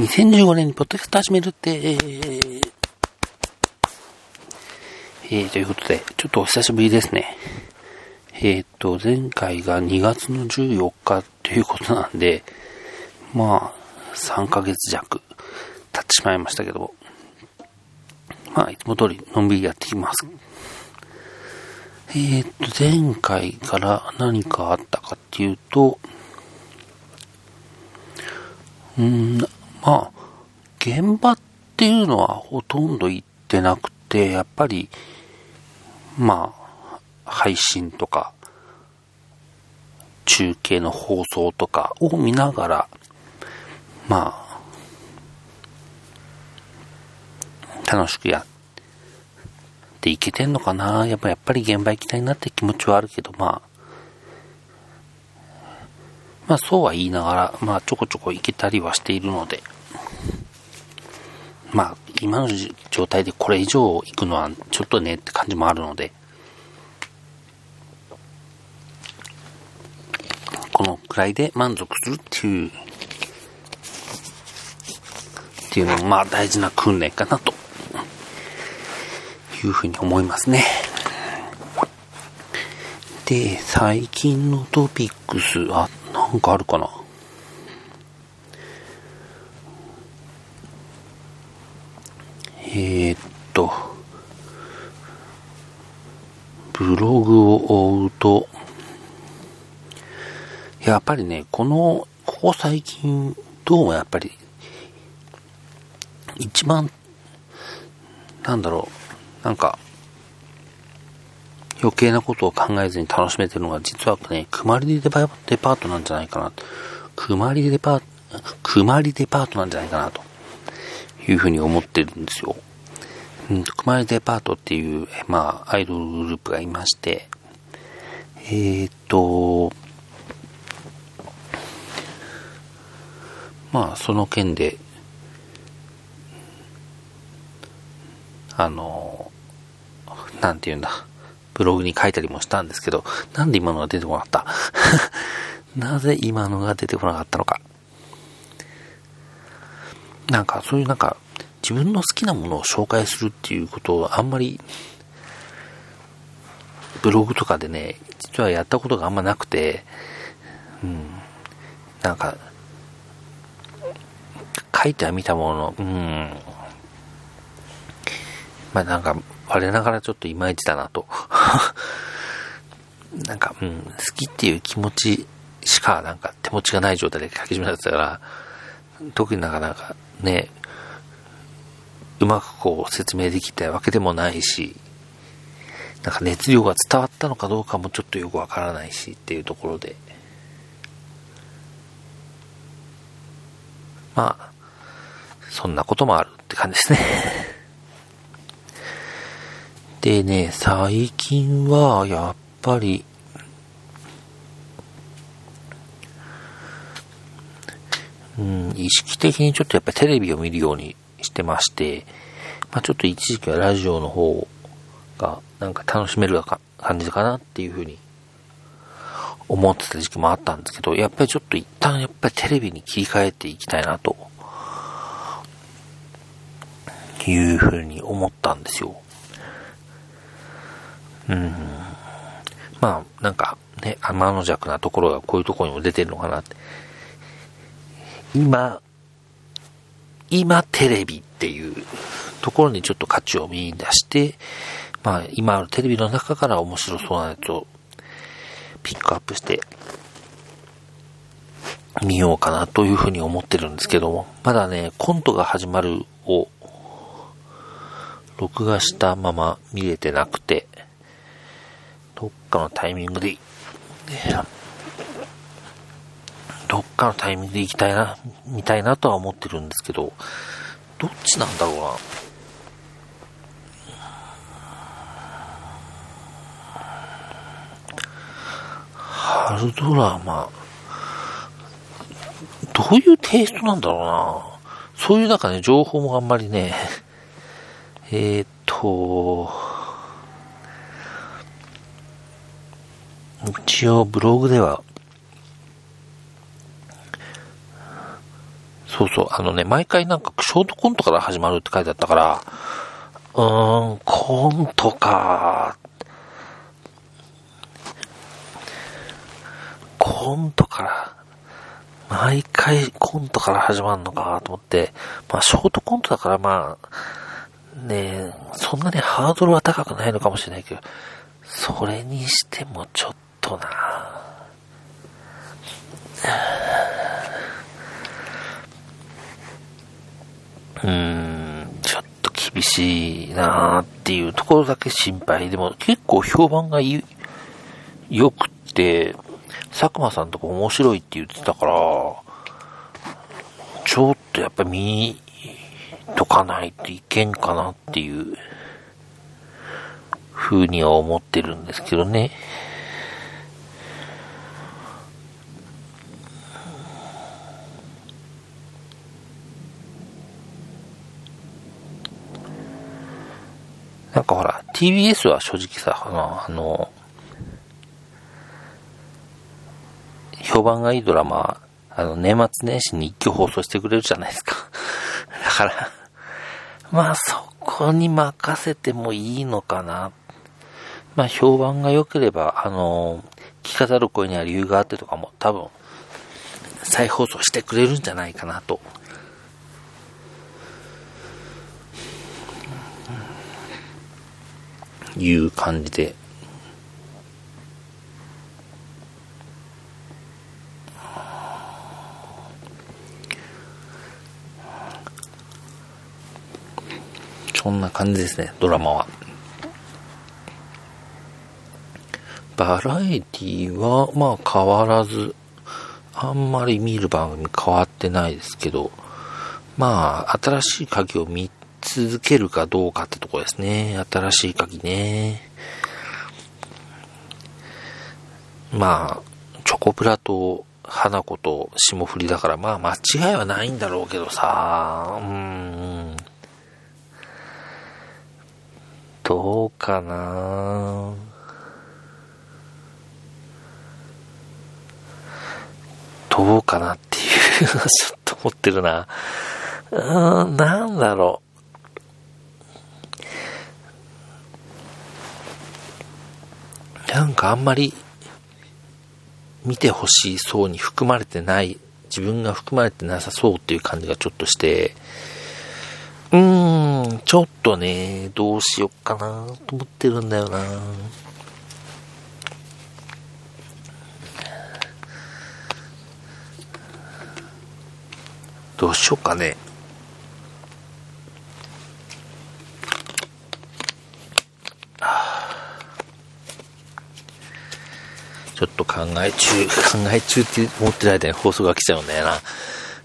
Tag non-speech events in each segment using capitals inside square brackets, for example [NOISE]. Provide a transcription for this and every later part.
2015年にポッドキャスト始めるって、えー、ということで、ちょっとお久しぶりですね。えっ、と、前回が2月の14日ということなんで、まあ、3ヶ月弱経ってしまいましたけど、まあ、いつも通りのんびりやっていきます。えっ、と、前回から何かあったかっていうと、うん、まあ、現場っていうのはほとんど行ってなくて、やっぱり、まあ、配信とか、中継の放送とかを見ながら、まあ、楽しくやっていけてんのかな。やっぱやっぱり現場行きたいなって気持ちはあるけど、まあ、まあそうは言いながら、まあちょこちょこ行けたりはしているので、まあ今の状態でこれ以上行くのはちょっとねって感じもあるので、このくらいで満足するっていう、っていうのもまあ大事な訓練かなと。いうふうに思いますね。で、最近のトピックス、あ、なんかあるかな。えー、っと、ブログを追うと、やっぱりね、この、ここ最近、どうもやっぱり、一番、なんだろう、なんか、余計なことを考えずに楽しめてるのが、実はね、くまりでデパートなんじゃないかな。くまりデパート、くまりデパートなんじゃないかな、というふうに思ってるんですよ。うん、くまりデパートっていう、まあ、アイドルグループがいまして、えー、っと、まあ、その件で、あの、なんて言うんだ。ブログに書いたりもしたんですけど、なんで今のが出てこなかった？[LAUGHS] なぜ今のが出てこなかったのか？なんか、そういうなんか、自分の好きなものを紹介するっていうことをあんまり、ブログとかでね、実はやったことがあんまなくて、うん、なんか、書いてはみたもの、うん、まあなんか、我ながらちょっといまいちだなと。[LAUGHS] なんか、うん、好きっていう気持ちしか、なんか手持ちがない状態で書き始めたから、特になかなかね、うまくこう説明できたわけでもないし、なんか熱量が伝わったのかどうかもちょっとよくわからないしっていうところで、まあ、そんなこともあるって感じですね。でね、最近は、やっぱり、うん、意識的にちょっとやっぱりテレビを見るようにしてまして、まあちょっと一時期はラジオの方がなんか楽しめる感じかなっていうふうに思ってた時期もあったんですけど、やっぱりちょっと一旦やっぱりテレビに切り替えていきたいなと、いうふうに思ったんですよ。うん。まあ、なんかね、天の弱なところがこういうところにも出てるのかなって。今、今テレビっていうところにちょっと価値を見出して、まあ今あるテレビの中から面白そうなやつをピックアップして見ようかなというふうに思ってるんですけども、まだね、コントが始まるを録画したまま見れてなくて、どっかのタイミングで、どっかのタイミングで行きたいな、見たいなとは思ってるんですけど、どっちなんだろうな。春ドラマ、どういうテイストなんだろうな。そういうなんかね、情報もあんまりね、えー、っと、一応ブログでは、そうそう、あのね、毎回なんかショートコントから始まるって書いてあったから、うーん、コントか。コントから、毎回コントから始まるのかと思って、まあショートコントだからまあ、ねそんなにハードルは高くないのかもしれないけど、それにしてもちょっとなうーん、ちょっと厳しいなっていうところだけ心配。でも結構評判が良くて、佐久間さんとか面白いって言ってたから、ちょっとやっぱ見とかないといけんかなっていう風には思ってるんですけどね。なんかほら、TBS は正直さ、あの、あの評判がいいドラマ、あの、年末年始に一挙放送してくれるじゃないですか。[LAUGHS] だから、まあそこに任せてもいいのかな。まあ評判が良ければ、あの、聞かざる声には理由があってとかも多分、再放送してくれるんじゃないかなと。いう感じでそんな感じですね、ドラマは。バラエティは、まあ変わらず、あんまり見る番組変わってないですけど、まあ、新しい鍵を見続けるかどうかってとこですね。新しい鍵ね。まあ、チョコプラと花子と霜降りだから、まあ間違いはないんだろうけどさ、うん。どうかなどうかなっていうのはちょっと思ってるな。うーん、なんだろう。なんかあんまり見てほしい層に含まれてない、自分が含まれてなさそうっていう感じがちょっとして、うーん、ちょっとね、どうしよっかなと思ってるんだよなどうしようかね。ちょっと考え中、[LAUGHS] 考え中って思ってる間に放送が来ちゃうんだよな。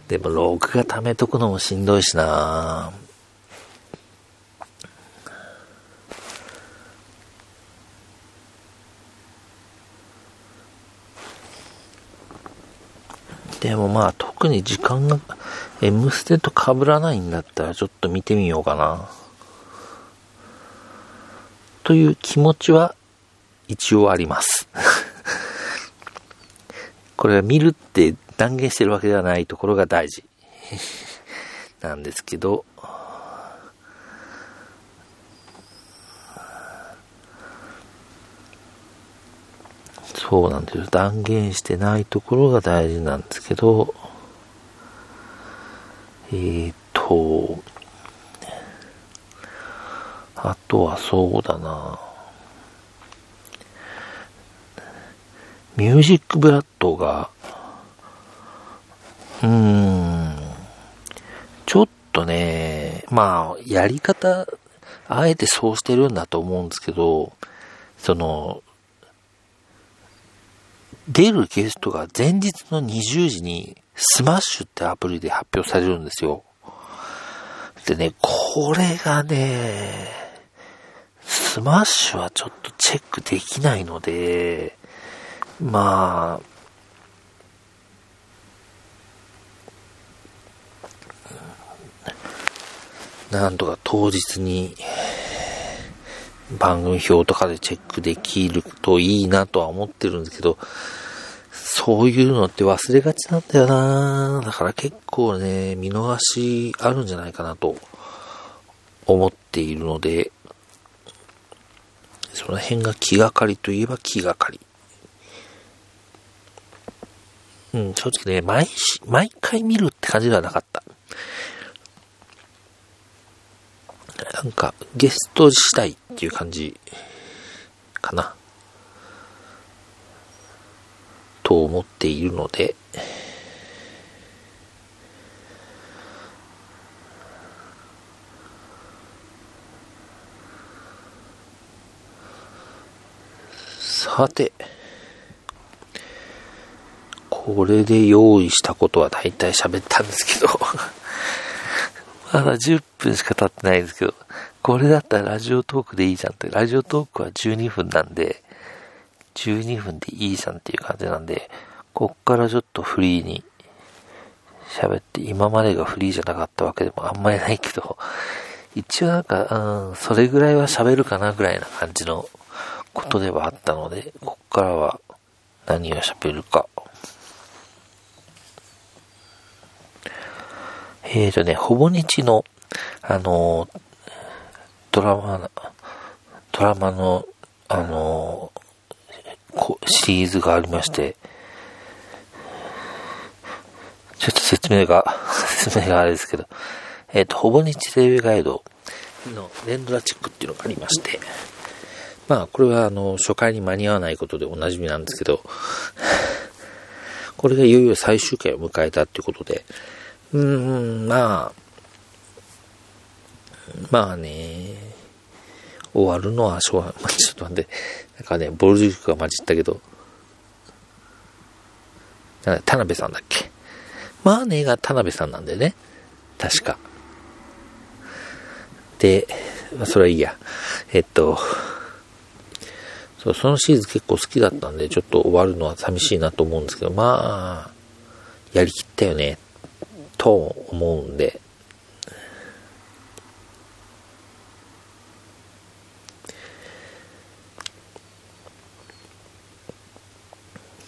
でも、録画貯めとくのもしんどいしなでもまあ特に時間が M ステと被らないんだったらちょっと見てみようかな。という気持ちは一応あります。これは見るって断言してるわけではないところが大事。[LAUGHS] なんですけど、そうなんですよ。断言してないところが大事なんですけど、えー、っと、あとはそうだな。ミュージックブラッドが、うーん、ちょっとね、まあ、やり方、あえてそうしてるんだと思うんですけど、その、出るゲストが前日の20時にスマッシュってアプリで発表されるんですよ。でね、これがね、スマッシュはちょっとチェックできないので、まあ、なんとか当日に番組表とかでチェックできるといいなとは思ってるんですけど、そういうのって忘れがちなんだよなだから結構ね、見逃しあるんじゃないかなと思っているので、その辺が気がかりといえば気がかり。うん、正直ね、毎、毎回見るって感じではなかった。なんか、ゲスト次第っていう感じかな。と思っているので、さて、これで用意したことは大体喋ったんですけど [LAUGHS] まだ10分しか経ってないですけど、これだったらラジオトークでいいじゃんって、ラジオトークは12分なんで、12分でいいじゃんっていう感じなんで、こっからちょっとフリーに喋って、今までがフリーじゃなかったわけでもあんまりないけど、一応なんか、うん、それぐらいは喋るかなぐらいな感じのことではあったので、こっからは何を喋るか。えーとね、ほぼ日の、あの、ドラマ、ドラマの、あの、シリーズがありまして、ちょっと説明が、[LAUGHS] 説明があれですけど、えっ、と、ほぼ日テレビガイドの連ドラチックっていうのがありまして、まあ、これはあの、初回に間に合わないことでおなじみなんですけど、これがいよいよ最終回を迎えたっていうことで、うん、まあ、まあね、終わるのはしょうがない。まあ、ちょっと待って、なんかね、ボルジュクが混じったけど、田辺さんだっけ？まあねが田辺さんなんだよね。確か。で、まあ、それはいいや。えっと、そう、そのシーズン結構好きだったんで、ちょっと終わるのは寂しいなと思うんですけど、まあ、やりきったよね、と思うんで、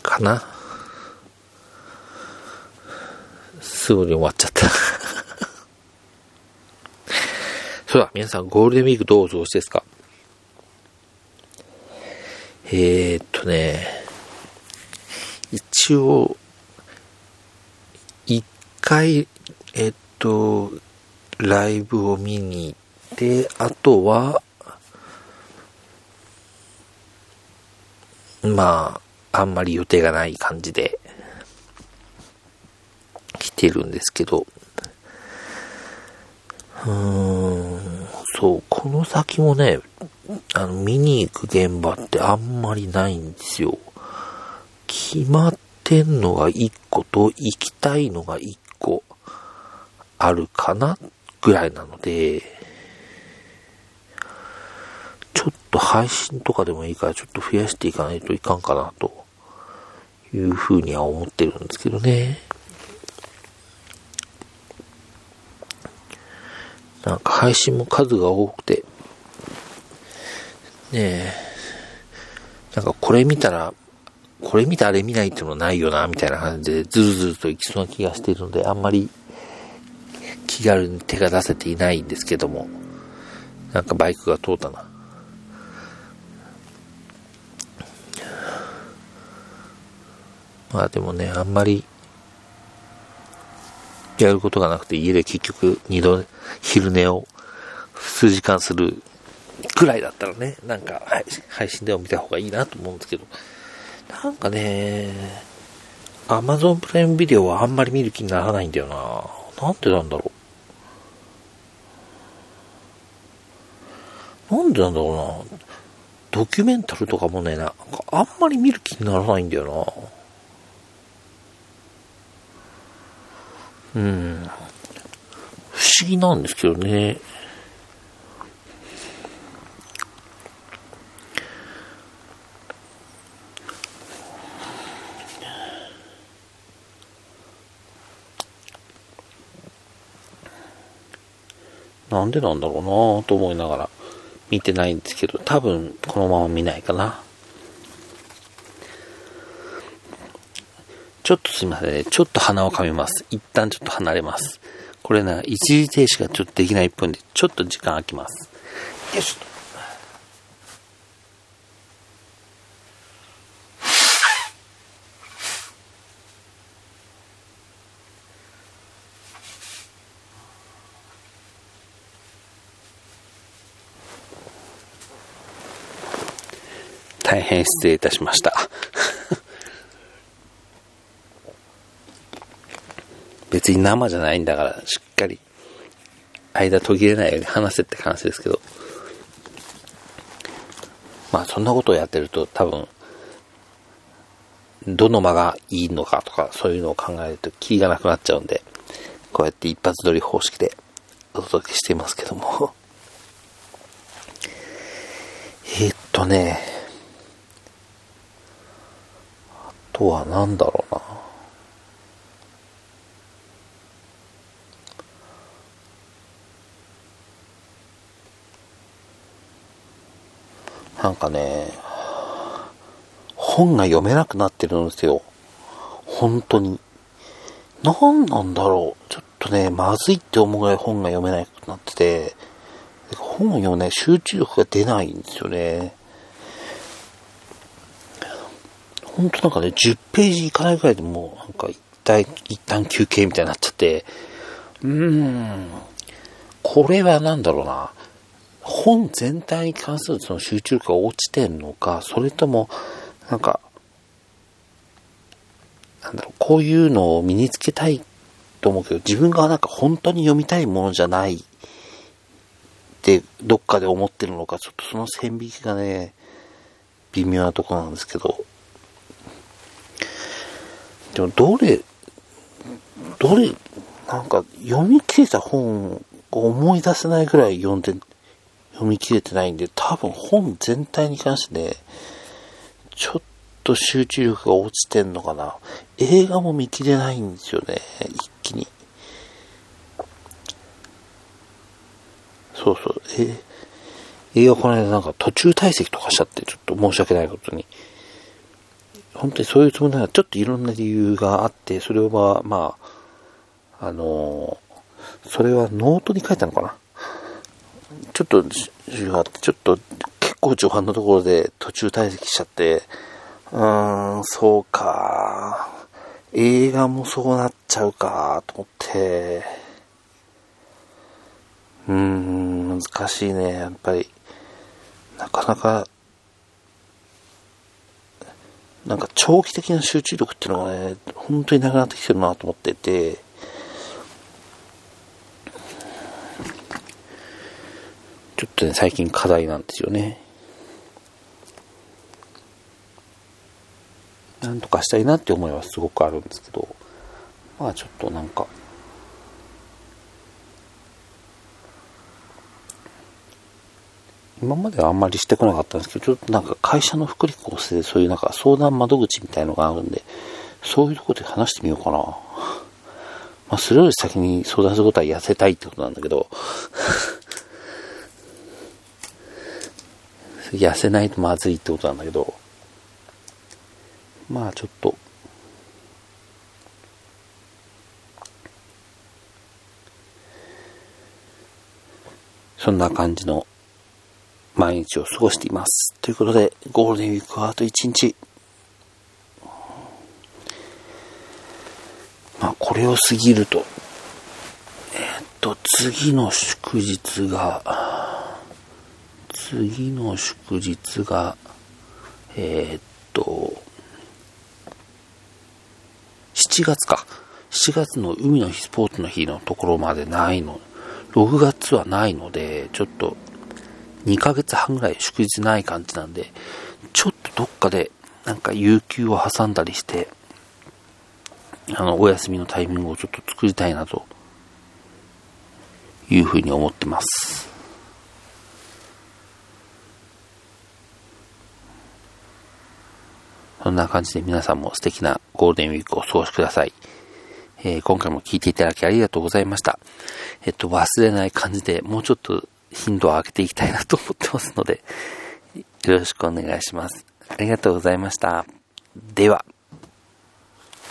かな。すぐに終わっちゃった。[LAUGHS] そうだ、皆さんゴールデンウィークどうお過ごしですか？えー、っとね、一応、回、えっと、ライブを見に行って、あとは、まあ、あんまり予定がない感じで、来てるんですけど、うーん、そう、この先もね、あの、見に行く現場ってあんまりないんですよ。決まってんのが1個と行きたいのが1個あるかなぐらいなので、ちょっと配信とかでもいいからちょっと増やしていかないといかんかなというふうには思ってるんですけどね。なんか配信も数が多くて、ねえ、なんかこれ見たら、これ見てあれ見ないっていうのないよな、みたいな感じで、ずるずるといきそうな気がしてるので、あんまり気軽に手が出せていないんですけども、なんかバイクが通ったな。まあでもね、あんまり、やることがなくて家で結局二度昼寝を数時間するくらいだったらね、なんか配信でも見た方がいいなと思うんですけど、なんかね、アマゾンプライムビデオはあんまり見る気にならないんだよな。なんでなんだろう。なんでなんだろうな。ドキュメンタルとかもね、なんかあんまり見る気にならないんだよな。うん。不思議なんですけどね。なんでなんだろうなと思いながら見てないんですけど、多分このまま見ないかな。ちょっとすいませんね。ちょっと鼻をかみます。一旦ちょっと離れます。これな、一時停止がちょっとできない分で、ちょっと時間空きます。よいしょ変失礼いたしました。[LAUGHS] 別に生じゃないんだから、しっかり、間途切れないように話せって話ですけど、まあそんなことをやってると多分、どの間がいいのかとか、そういうのを考えると気がなくなっちゃうんで、こうやって一発撮り方式でお届けしていますけども。[LAUGHS] えっとね、あとは何だろうな。なんかね、本が読めなくなってるんですよ。本当に。何なんだろう。ちょっとね、まずいって思うぐらい本が読めなくなってて、本を読むね、集中力が出ないんですよね。本当なんかね、10ページいかないぐらいでもう、なんか一旦、一旦休憩みたいになっちゃって、うーん、これは何だろうな。本全体に関するその集中力が落ちてんのか、それとも、なんか、なんだろう、こういうのを身につけたいと思うけど、自分がなんか本当に読みたいものじゃないってどっかで思ってるのか、ちょっとその線引きがね、微妙なとこなんですけど、でもどれ、どれ、なんか読み切れた本を思い出せないぐらい読んで読み切れてないんで、多分本全体に関してね、ちょっと集中力が落ちてんのかな。映画も見切れないんですよね、一気に。そうそう、え映画この間なんか途中退席とかしちゃって、ちょっと申し訳ないことに。本当にそういうつもりなら、ちょっといろんな理由があって、それは、まあ、あのー、それはノートに書いたのかな？ちょっと、ちょっと結構序盤のところで途中退席しちゃって、うーん、そうか。映画もそうなっちゃうか、と思って。うーん、難しいね、やっぱり。なかなか、なんか長期的な集中力っていうのがね、本当になくなってきてるなと思ってて、ちょっとね、最近課題なんですよね。なんとかしたいなって思いはすごくあるんですけど、まあちょっとなんか、今まではあんまりしてこなかったんですけど、ちょっとなんか会社の福利厚生でそういうなんか相談窓口みたいのがあるんで、そういうとこで話してみようかな。まあ、それより先に相談することは痩せたいってことなんだけど、[LAUGHS] 痩せないとまずいってことなんだけど、まあちょっと、そんな感じの毎日を過ごしています。ということで、ゴールデンウィークはあと1日。まあこれを過ぎると、えー、っと、次の祝日が、次の祝日が、えー、っと、7月か。7月の海の日、スポーツの日のところまでないの、6月はないので、ちょっと2ヶ月半ぐらい祝日ない感じなんで、ちょっとどっかでなんか有給を挟んだりして、あの、お休みのタイミングをちょっと作りたいなというふうに思ってます。そんな感じで皆さんも素敵なゴールデンウィークをお過ごしください。えー、今回も聞いていただきありがとうございました。えっと、忘れない感じでもうちょっと頻度を上げていきたいなと思ってますので、よろしくお願いします。ありがとうございました。では。